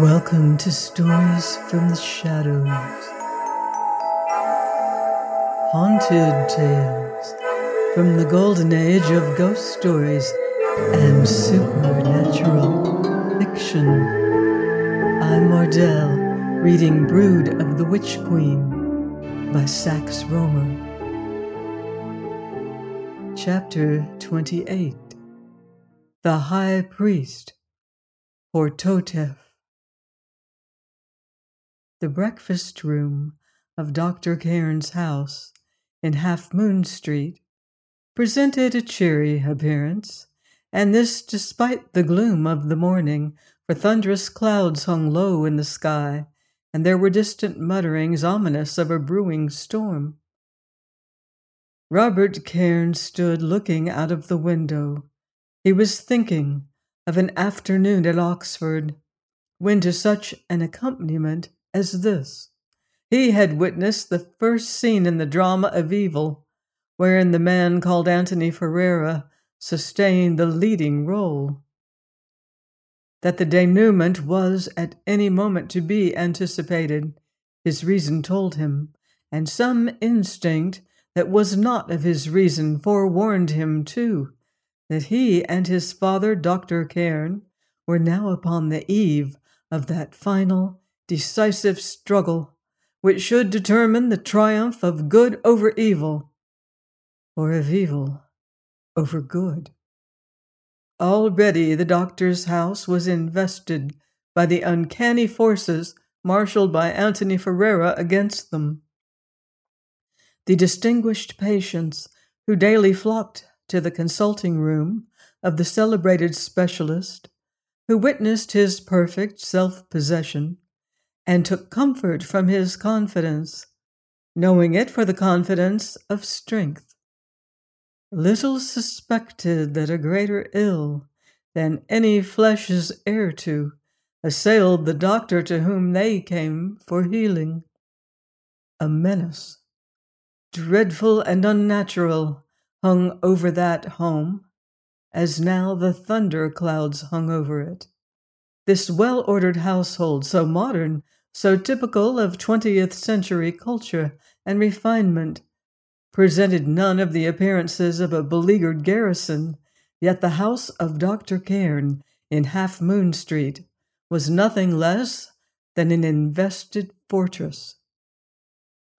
Welcome to Stories from the Shadows. Haunted tales from the golden age of ghost stories and supernatural fiction. I'm Mardell, reading Brood of the Witch Queen by Sax Rohmer. Chapter 28 The High Priest, Hortotef. The breakfast room of Dr. Cairn's house in Half Moon Street presented a cheery appearance, and this despite the gloom of the morning, for thunderous clouds hung low in the sky, and there were distant mutterings ominous of a brewing storm. Robert Cairn stood looking out of the window. He was thinking of an afternoon at Oxford, when to such an accompaniment as this. He had witnessed the first scene in the drama of evil, wherein the man called Antony Ferrara sustained the leading role. That the denouement was at any moment to be anticipated, his reason told him, and some instinct that was not of his reason forewarned him, too, that he and his father, Dr. Cairn, were now upon the eve of that final decisive struggle which should determine the triumph of good over evil, or of evil over good. Already the doctor's house was invested by the uncanny forces marshaled by Antony Ferrara against them. The distinguished patients who daily flocked to the consulting room of the celebrated specialist, who witnessed his perfect self possession, and took comfort from his confidence, knowing it for the confidence of strength. Little suspected that a greater ill than any flesh is heir to assailed the doctor to whom they came for healing. A menace, dreadful and unnatural, hung over that home, as now the thunder clouds hung over it. This well ordered household, so modern, so typical of 20th century culture and refinement, presented none of the appearances of a beleaguered garrison, yet the house of Dr. Cairn in Half Moon Street was nothing less than an invested fortress.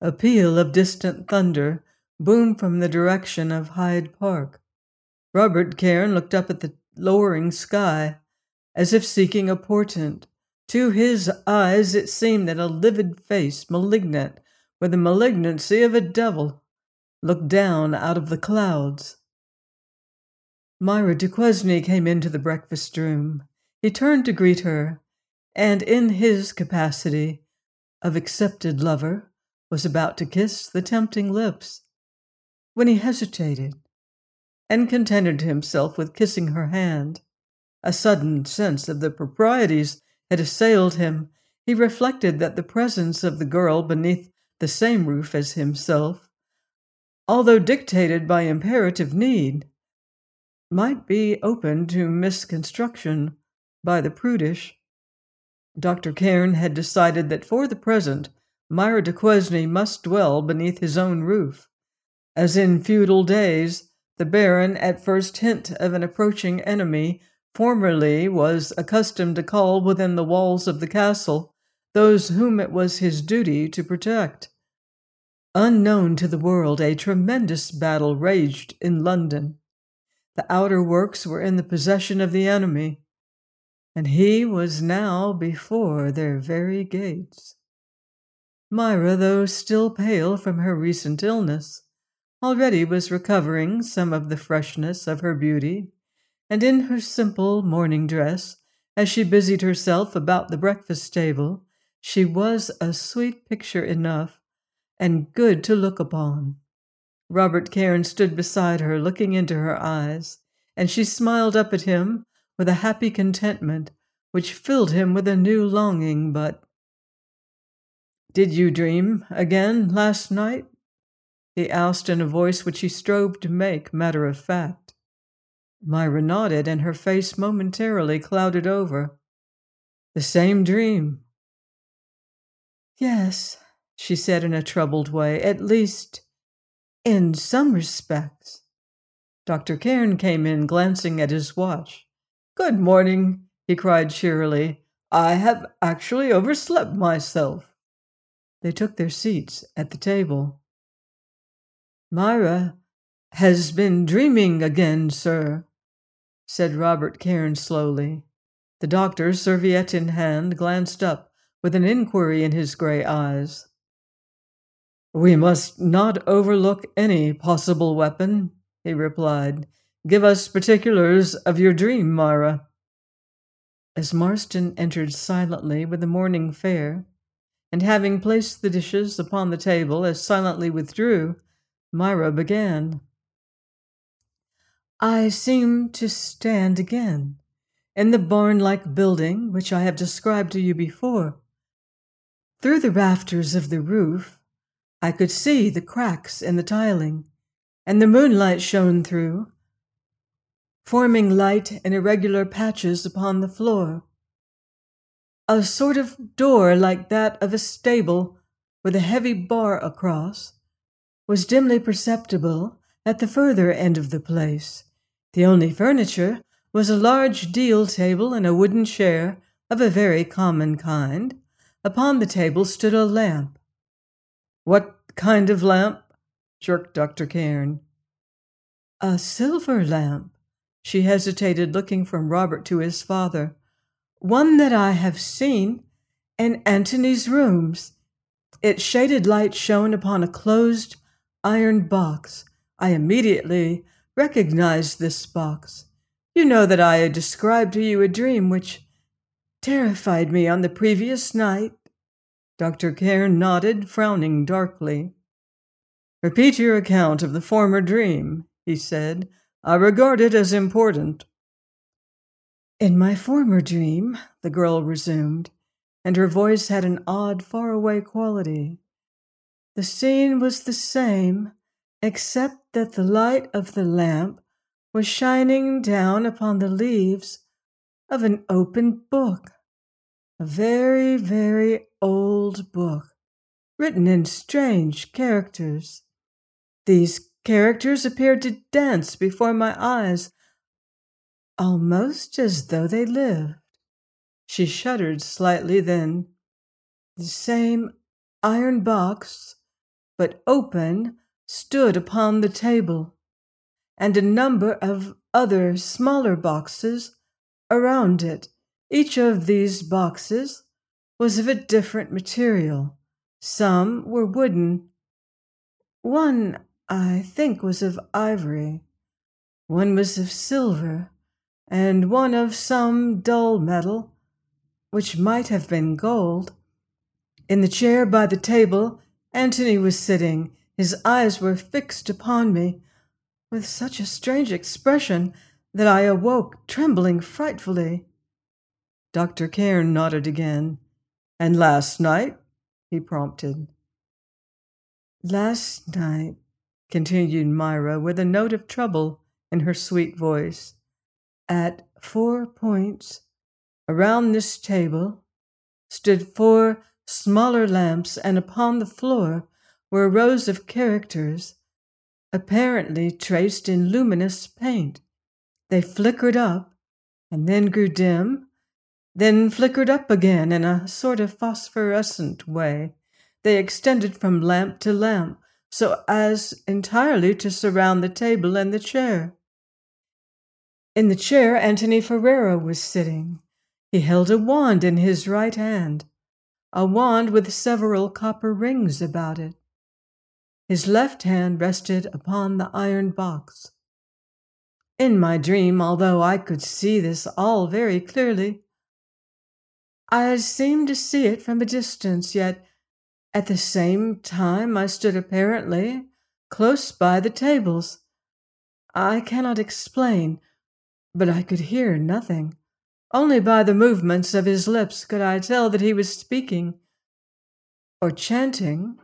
A peal of distant thunder boomed from the direction of Hyde Park. Robert Cairn looked up at the lowering sky as if seeking a portent. To his eyes it seemed that a livid face, malignant with the malignancy of a devil, looked down out of the clouds. Myra Duquesne came into the breakfast room. He turned to greet her, and in his capacity of accepted lover, was about to kiss the tempting lips, when he hesitated and contented himself with kissing her hand. A sudden sense of the proprieties had assailed him, he reflected that the presence of the girl beneath the same roof as himself, although dictated by imperative need, might be open to misconstruction by the prudish. Dr. Cairn had decided that for the present Myra Duquesne must dwell beneath his own roof. As in feudal days, the Baron, at first hint of an approaching enemy, formerly was accustomed to call within the walls of the castle those whom it was his duty to protect. Unknown to the world, a tremendous battle raged in London. The outer works were in the possession of the enemy, and he was now before their very gates. Myra, though still pale from her recent illness, already was recovering some of the freshness of her beauty and in her simple morning dress, as she busied herself about the breakfast table, she was a sweet picture enough and good to look upon. Robert Cairn stood beside her, looking into her eyes, and she smiled up at him with a happy contentment which filled him with a new longing. But did you dream again last night? he asked in a voice which he strove to make matter of fact. Myra nodded, and her face momentarily clouded over. The same dream. Yes, she said in a troubled way, at least in some respects. Dr. Cairn came in, glancing at his watch. Good morning, he cried cheerily. I have actually overslept myself. They took their seats at the table. Myra has been dreaming again, sir, said Robert Cairn slowly. The doctor, serviette in hand, glanced up with an inquiry in his grey eyes. We must not overlook any possible weapon, he replied. Give us particulars of your dream, Myra. As Marston entered silently with the morning fare, and having placed the dishes upon the table as silently withdrew, Myra began. I seem to stand again in the barn like building which I have described to you before. Through the rafters of the roof, I could see the cracks in the tiling, and the moonlight shone through, forming light in irregular patches upon the floor. A sort of door like that of a stable with a heavy bar across was dimly perceptible at the further end of the place. The only furniture was a large deal table and a wooden chair of a very common kind. Upon the table stood a lamp. What kind of lamp? jerked Dr. Cairn. A silver lamp. She hesitated, looking from Robert to his father. One that I have seen in Antony's rooms. Its shaded light shone upon a closed iron box. I immediately recognized this box. You know that I had described to you a dream which terrified me on the previous night. Dr. Cairn nodded, frowning darkly. Repeat your account of the former dream, he said. I regard it as important. In my former dream, the girl resumed, and her voice had an odd, far-away quality. The scene was the same, except that the light of the lamp was shining down upon the leaves of an open book, a very, very old book, written in strange characters. These Characters appeared to dance before my eyes, almost as though they lived. She shuddered slightly, then. The same iron box, but open, stood upon the table, and a number of other smaller boxes around it. Each of these boxes was of a different material. Some were wooden. One I think was of ivory, one was of silver, and one of some dull metal, which might have been gold. In the chair by the table, Antony was sitting. His eyes were fixed upon me with such a strange expression that I awoke trembling frightfully. Dr. Cairn nodded again. And last night? he prompted. Last night, continued Myra with a note of trouble in her sweet voice. At four points around this table stood four smaller lamps, and upon the floor were rows of characters, apparently traced in luminous paint. They flickered up and then grew dim, then flickered up again in a sort of phosphorescent way. They extended from lamp to lamp, so as entirely to surround the table and the chair. In the chair, Antony Ferrara was sitting. He held a wand in his right hand, a wand with several copper rings about it. His left hand rested upon the iron box. In my dream, although I could see this all very clearly, I seemed to see it from a distance, yet at the same time, I stood apparently close by the tables. I cannot explain, but I could hear nothing. Only by the movements of his lips could I tell that he was speaking or chanting.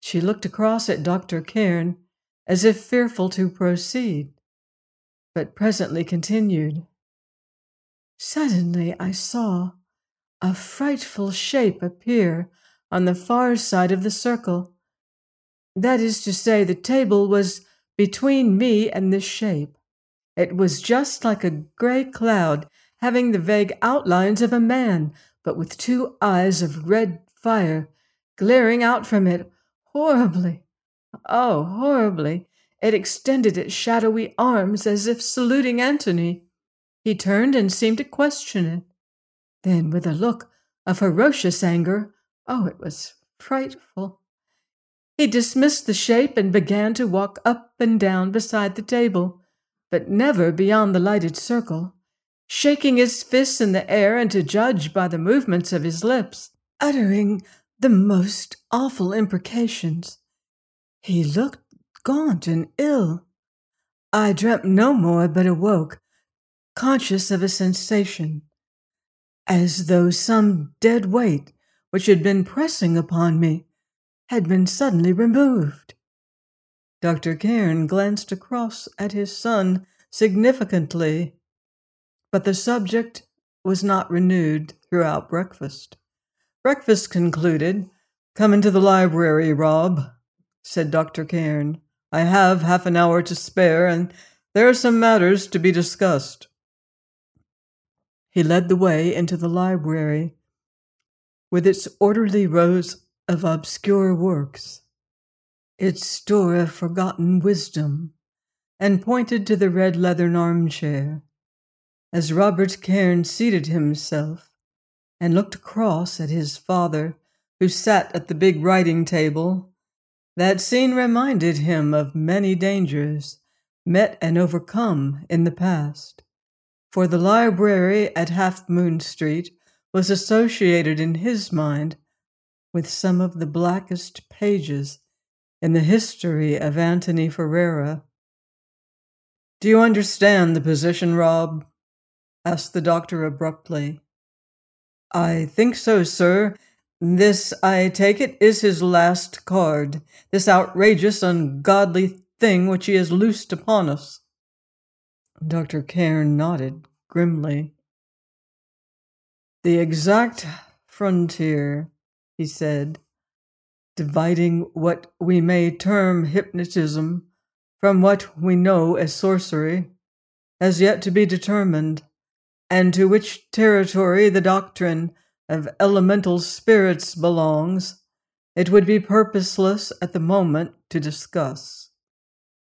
She looked across at Dr. Cairn as if fearful to proceed, but presently continued. Suddenly I saw a frightful shape appear on the far side of the circle. That is to say, the table was between me and this shape. It was just like a gray cloud, having the vague outlines of a man, but with two eyes of red fire glaring out from it horribly. Oh, horribly. It extended its shadowy arms as if saluting Antony. He turned and seemed to question it. Then, with a look of ferocious anger, oh, it was frightful, he dismissed the shape and began to walk up and down beside the table, but never beyond the lighted circle, shaking his fists in the air and to judge by the movements of his lips, uttering the most awful imprecations. He looked gaunt and ill. I dreamt no more, but awoke, conscious of a sensation, as though some dead weight which had been pressing upon me had been suddenly removed. Dr. Cairn glanced across at his son significantly, but the subject was not renewed throughout breakfast. Breakfast concluded. Come into the library, Rob, said Dr. Cairn. I have half an hour to spare, and there are some matters to be discussed. He led the way into the library, with its orderly rows of obscure works, its store of forgotten wisdom, and pointed to the red leathern armchair. As Robert Cairn seated himself and looked across at his father, who sat at the big writing table, that scene reminded him of many dangers met and overcome in the past. For the library at Half Moon Street was associated in his mind with some of the blackest pages in the history of Antony Ferrara. Do you understand the position, Rob? asked the doctor abruptly. I think so, sir. This, I take it, is his last card, this outrageous, ungodly thing which he has loosed upon us. Dr. Cairn nodded grimly. The exact frontier he said, dividing what we may term hypnotism from what we know as sorcery, has yet to be determined, and to which territory the doctrine of elemental spirits belongs, it would be purposeless at the moment to discuss.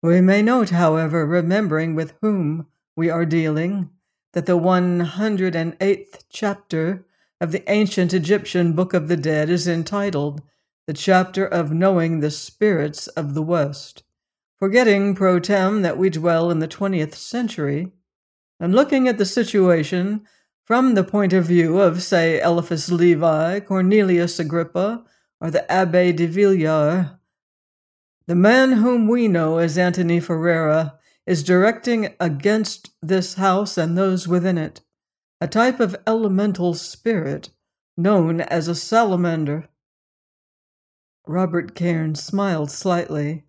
We may note, however, remembering with whom we are dealing, that the 108th chapter of the ancient Egyptian Book of the Dead is entitled The Chapter of Knowing the Spirits of the West. Forgetting pro tem that we dwell in the 20th century, and looking at the situation from the point of view of, say, Eliphas Levi, Cornelius Agrippa, or the Abbe de Villars, the man whom we know as Antony Ferrara is directing against this house and those within it a type of elemental spirit known as a salamander. Robert Cairn smiled slightly.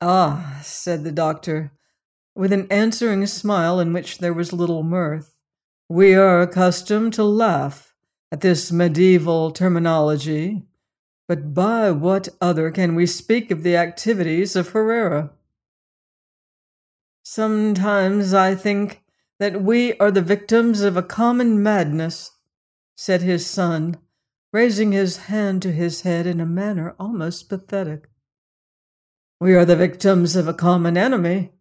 Ah, said the doctor, with an answering smile in which there was little mirth. We are accustomed to laugh at this medieval terminology, but by what other can we speak of the activities of Ferrara? Sometimes I think that we are the victims of a common madness, said his son, raising his hand to his head in a manner almost pathetic. We are the victims of a common enemy,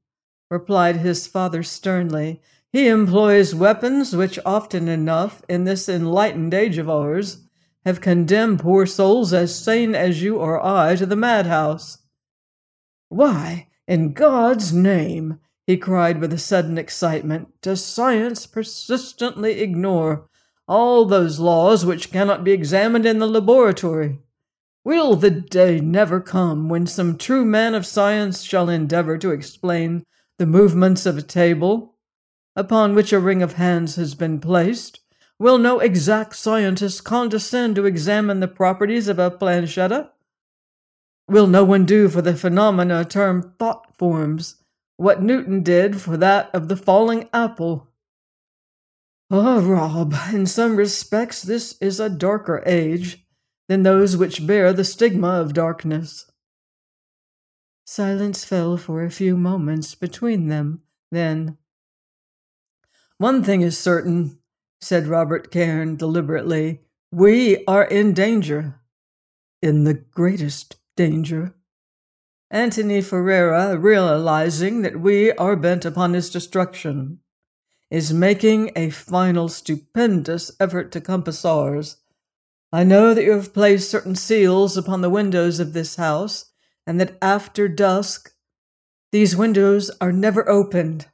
replied his father sternly. He employs weapons which often enough, in this enlightened age of ours, have condemned poor souls as sane as you or I to the madhouse. Why, in God's name, he cried with a sudden excitement. Does science persistently ignore all those laws which cannot be examined in the laboratory? Will the day never come when some true man of science shall endeavor to explain the movements of a table upon which a ring of hands has been placed? Will no exact scientist condescend to examine the properties of a planchette? Will no one do for the phenomena termed thought forms what Newton did for that of the falling apple. Ah, Rob, in some respects this is a darker age than those which bear the stigma of darkness. Silence fell for a few moments between them. Then, One thing is certain, said Robert Cairn deliberately. We are in danger. In the greatest danger. Antony Ferrara, realizing that we are bent upon his destruction, is making a final stupendous effort to compass ours. I know that you have placed certain seals upon the windows of this house, and that after dusk these windows are never opened.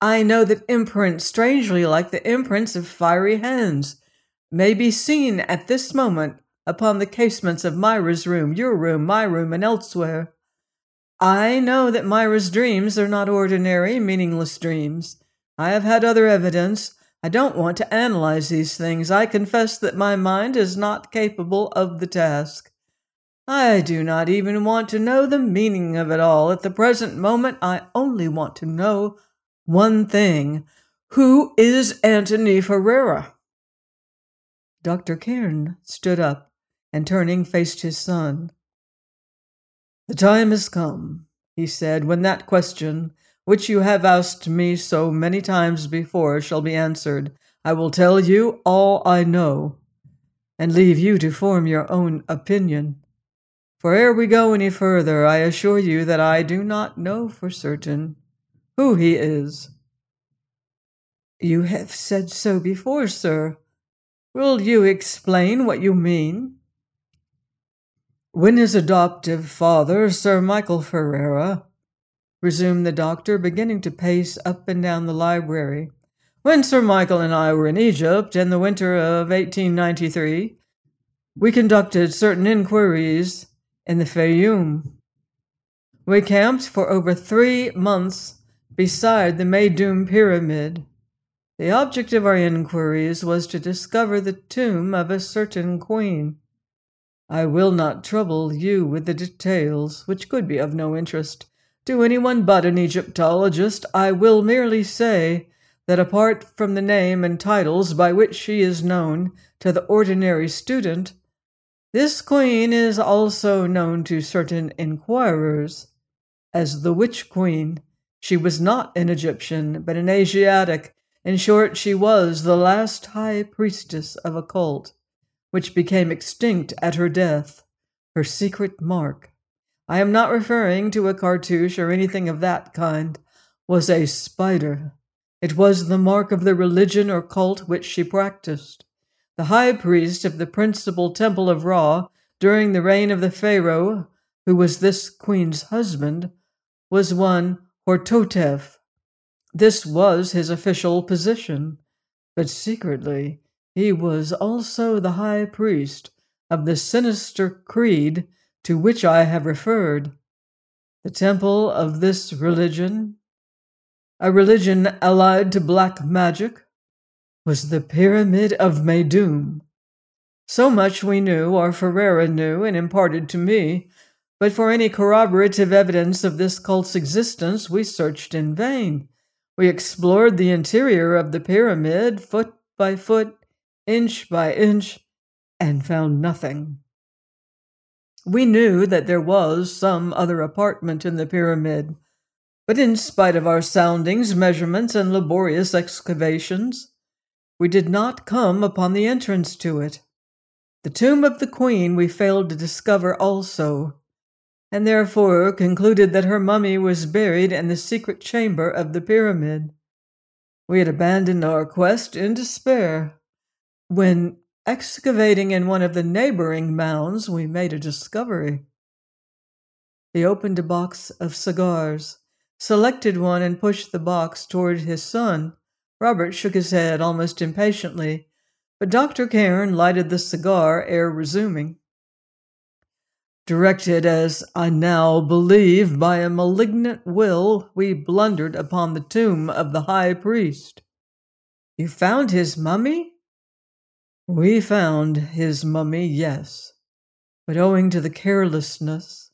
I know that imprints, strangely like the imprints of fiery hands, may be seen at this moment upon the casements of Myra's room, your room, my room, and elsewhere. I know that Myra's dreams are not ordinary, meaningless dreams. I have had other evidence. I don't want to analyze these things. I confess that my mind is not capable of the task. I do not even want to know the meaning of it all. At the present moment, I only want to know one thing. Who is Antony Ferrara? Dr. Cairn stood up and turning faced his son. The time has come, he said, when that question, which you have asked me so many times before, shall be answered. I will tell you all I know, and leave you to form your own opinion. For ere we go any further, I assure you that I do not know for certain who he is. You have said so before, sir. Will you explain what you mean? When his adoptive father, Sir Michael Ferrara, resumed the doctor, beginning to pace up and down the library, when Sir Michael and I were in Egypt in the winter of 1893, we conducted certain inquiries in the Fayum. We camped for over three months beside the Meidum Pyramid. The object of our inquiries was to discover the tomb of a certain queen. I will not trouble you with the details, which could be of no interest to anyone but an Egyptologist. I will merely say that apart from the name and titles by which she is known to the ordinary student, this queen is also known to certain inquirers as the Witch Queen. She was not an Egyptian, but an Asiatic. In short, she was the last high priestess of a cult which became extinct at her death, her secret mark. I am not referring to a cartouche or anything of that kind, was a spider. It was the mark of the religion or cult which she practiced. The high priest of the principal temple of Ra during the reign of the Pharaoh, who was this queen's husband, was one Hortotef. This was his official position, but secretly he was also the high priest of the sinister creed to which I have referred. The temple of this religion, a religion allied to black magic, was the Pyramid of Meidum. So much we knew, or Ferrara knew and imparted to me, but for any corroborative evidence of this cult's existence we searched in vain. We explored the interior of the pyramid foot by foot inch by inch, and found nothing. We knew that there was some other apartment in the pyramid, but in spite of our soundings, measurements, and laborious excavations, we did not come upon the entrance to it. The tomb of the queen we failed to discover also, and therefore concluded that her mummy was buried in the secret chamber of the pyramid. We had abandoned our quest in despair. When excavating in one of the neighboring mounds, we made a discovery. He opened a box of cigars, selected one, and pushed the box toward his son. Robert shook his head almost impatiently, but Dr. Cairn lighted the cigar ere resuming. Directed, as I now believe, by a malignant will, we blundered upon the tomb of the high priest. You found his mummy? We found his mummy, yes, but owing to the carelessness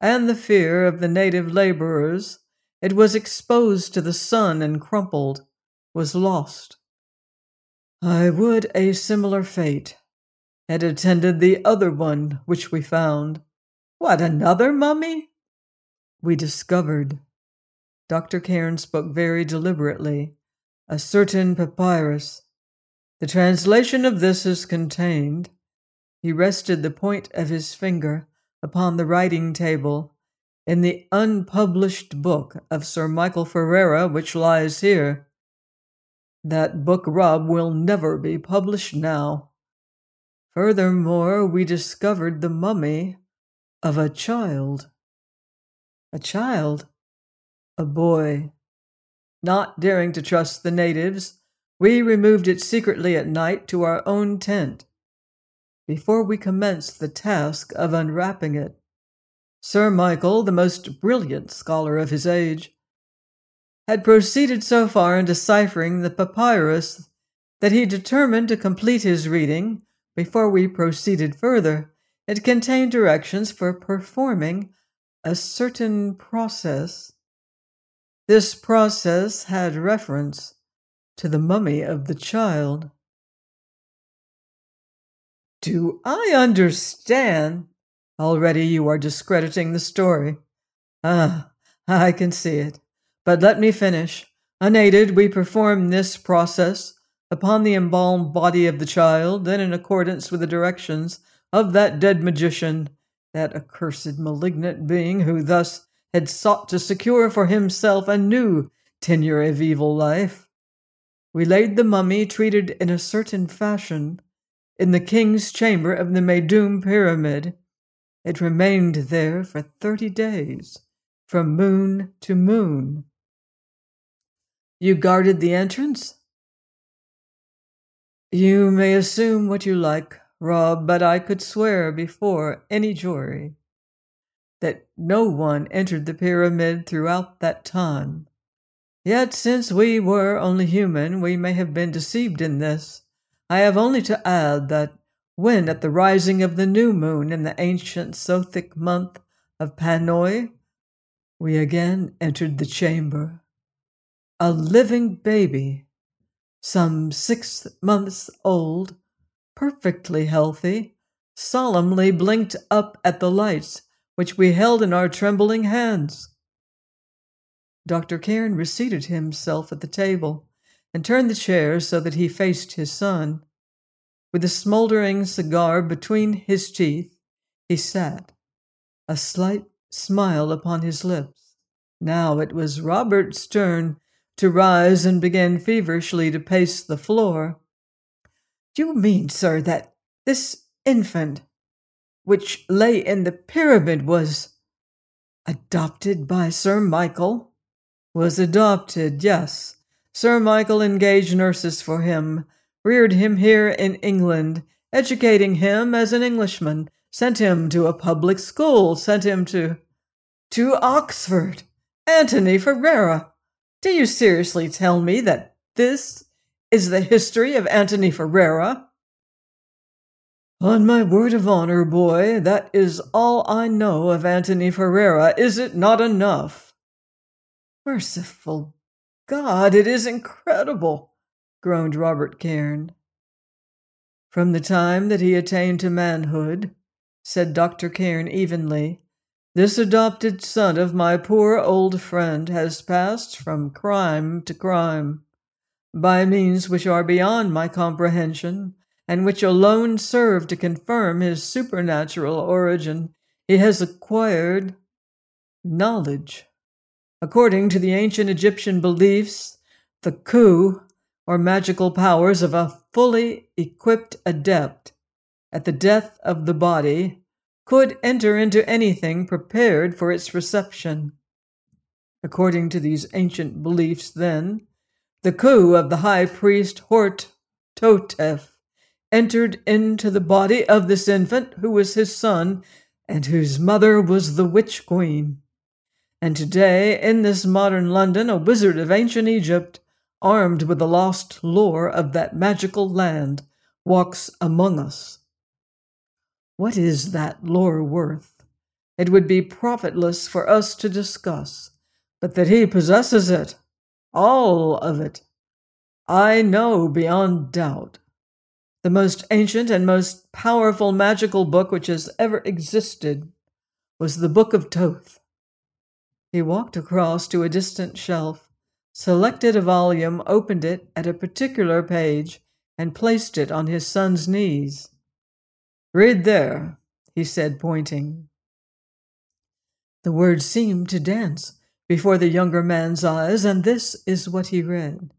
and the fear of the native laborers It was exposed to the sun and crumpled, was lost. I would a similar fate had attended the other one which we found. What, another mummy? We discovered. Dr. Cairn spoke very deliberately. A certain papyrus. The translation of this is contained. He rested the point of his finger upon the writing table in the unpublished book of Sir Michael Ferrara, which lies here. That book, Rob, will never be published now. Furthermore, we discovered the mummy of a child. A child? A boy. Not daring to trust the natives, we removed it secretly at night to our own tent. Before we commenced the task of unwrapping it, Sir Michael, the most brilliant scholar of his age, had proceeded so far in deciphering the papyrus that he determined to complete his reading before we proceeded further. It contained directions for performing a certain process. This process had reference to the mummy of the child. Do I understand? Already you are discrediting the story. Ah, I can see it. But let me finish. Unaided, we perform this process upon the embalmed body of the child, then in accordance with the directions of that dead magician, that accursed malignant being who thus had sought to secure for himself a new tenure of evil life. We laid the mummy, treated in a certain fashion, in the king's chamber of the Meidum Pyramid. It remained there for thirty days, from moon to moon. You guarded the entrance? You may assume what you like, Rob, but I could swear before any jury that no one entered the pyramid throughout that time. Yet, since we were only human, we may have been deceived in this. I have only to add that when, at the rising of the new moon in the ancient Sothic month of Paoni, we again entered the chamber, a living baby, some six months old, perfectly healthy, solemnly blinked up at the lights which we held in our trembling hands. Dr. Cairn reseated himself at the table and turned the chair so that he faced his son. With a smoldering cigar between his teeth, he sat, a slight smile upon his lips. Now it was Robert's turn to rise and began feverishly to pace the floor. Do you mean, sir, that this infant, which lay in the pyramid, was adopted by Sir Michael? Was adopted, yes. Sir Michael engaged nurses for him, reared him here in England, educating him as an Englishman, sent him to a public school, sent him to. to Oxford. Antony Ferrara. Do you seriously tell me that this is the history of Antony Ferrara? On my word of honor, boy, that is all I know of Antony Ferrara. Is it not enough? Merciful God, it is incredible, groaned Robert Cairn. From the time that he attained to manhood, said Dr. Cairn evenly, this adopted son of my poor old friend has passed from crime to crime, by means which are beyond my comprehension, and which alone serve to confirm his supernatural origin. He has acquired knowledge. According to the ancient Egyptian beliefs, the khu, or magical powers of a fully equipped adept, at the death of the body, could enter into anything prepared for its reception. According to these ancient beliefs, then, the khu of the high priest Hort Totef entered into the body of this infant who was his son and whose mother was the witch queen. And today, in this modern London, a wizard of ancient Egypt, armed with the lost lore of that magical land, walks among us. What is that lore worth? It would be profitless for us to discuss. but that he possesses it, all of it. I know beyond doubt. The most ancient and most powerful magical book which has ever existed was the Book of Thoth. He walked across to a distant shelf, selected a volume, opened it at a particular page, and placed it on his son's knees. Read there, he said, pointing. The words seemed to dance before the younger man's eyes, and this is what he read.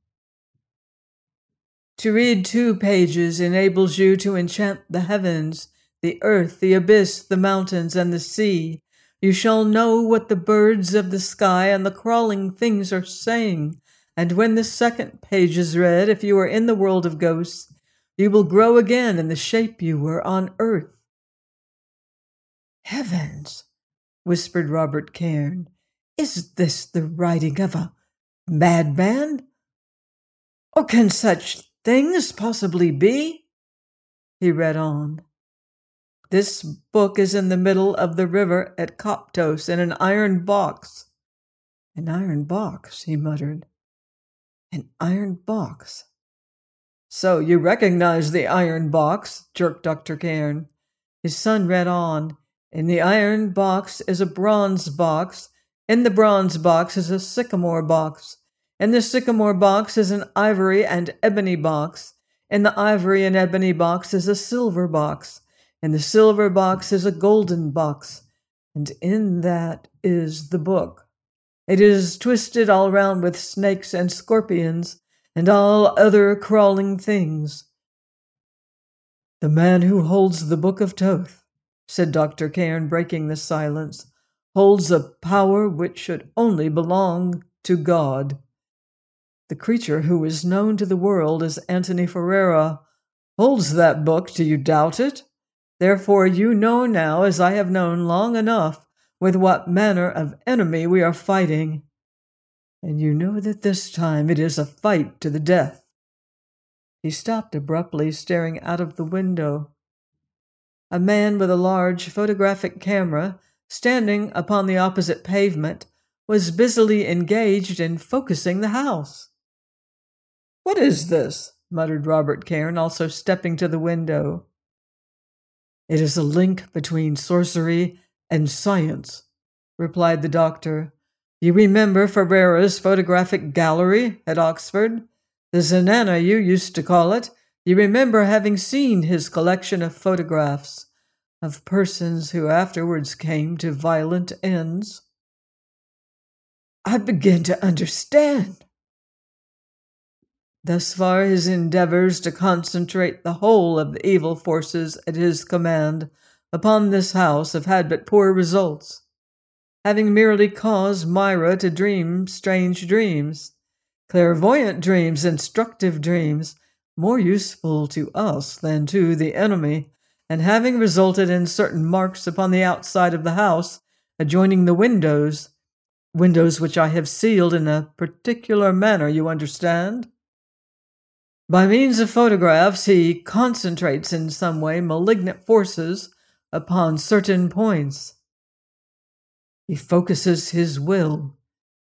To read two pages enables you to enchant the heavens, the earth, the abyss, the mountains, and the sea. You shall know what the birds of the sky and the crawling things are saying. And when the second page is read, if you are in the world of ghosts, you will grow again in the shape you were on earth. Heavens, whispered Robert Cairn, is this the writing of a madman? Or can such things possibly be? He read on. This book is in the middle of the river at Koptos in an iron box. An iron box, he muttered. An iron box. So you recognize the iron box, jerked Dr. Cairn. His son read on. In the iron box is a bronze box. In the bronze box is a sycamore box. In the sycamore box is an ivory and ebony box. In the ivory and ebony box is a silver box. In the silver box is a golden box. And in that is the book. It is twisted all round with snakes and scorpions and all other crawling things. The man who holds the book of Thoth, said Dr. Cairn, breaking the silence, holds a power which should only belong to God. The creature who is known to the world as Antony Ferrara holds that book. Do you doubt it? Therefore, you know now, as I have known long enough, with what manner of enemy we are fighting. And you know that this time it is a fight to the death. He stopped abruptly, staring out of the window. A man with a large photographic camera, standing upon the opposite pavement, was busily engaged in focusing the house. What is this? muttered Robert Cairn, also stepping to the window. It is a link between sorcery and science, replied the doctor. You remember Ferrara's photographic gallery at Oxford? The Zenana, you used to call it. You remember having seen his collection of photographs of persons who afterwards came to violent ends. I begin to understand, Thus far, his endeavors to concentrate the whole of the evil forces at his command upon this house have had but poor results, having merely caused Myra to dream strange dreams, clairvoyant dreams, instructive dreams, more useful to us than to the enemy, and having resulted in certain marks upon the outside of the house adjoining the windows, windows which I have sealed in a particular manner, you understand? By means of photographs, he concentrates in some way malignant forces upon certain points. He focuses his will.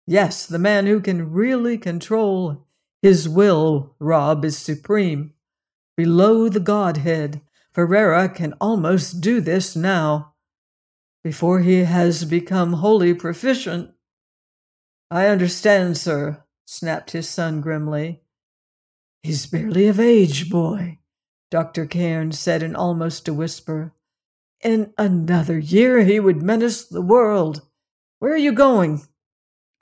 Yes, the man who can really control his will, Rob, is supreme. Below the Godhead, Ferrara can almost do this now. Before he has become wholly proficient. I understand, sir, snapped his son grimly. He's barely of age, boy, Dr. Cairn said in almost a whisper. In another year he would menace the world. Where are you going?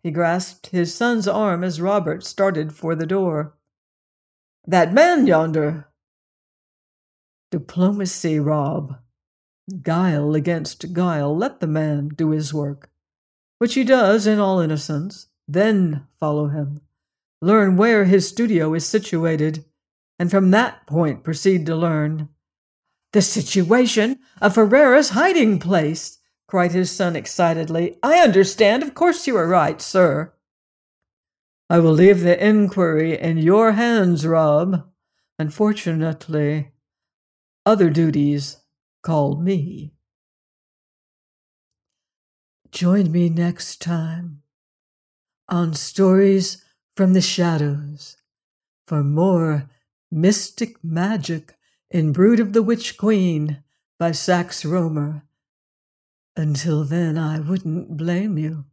He grasped his son's arm as Robert started for the door. That man yonder. Diplomacy, Rob. Guile against guile. Let the man do his work, which he does in all innocence. Then follow him learn where his studio is situated, and from that point proceed to learn the situation of Ferrara's hiding place, cried his son excitedly. I understand. Of course you are right, sir. I will leave the inquiry in your hands, Rob. Unfortunately, other duties call me. Join me next time on Stories from the Shadows for more mystic magic in Brood of the Witch Queen by Sax Rohmer. Until then, I wouldn't blame you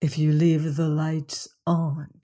if you leave the lights on.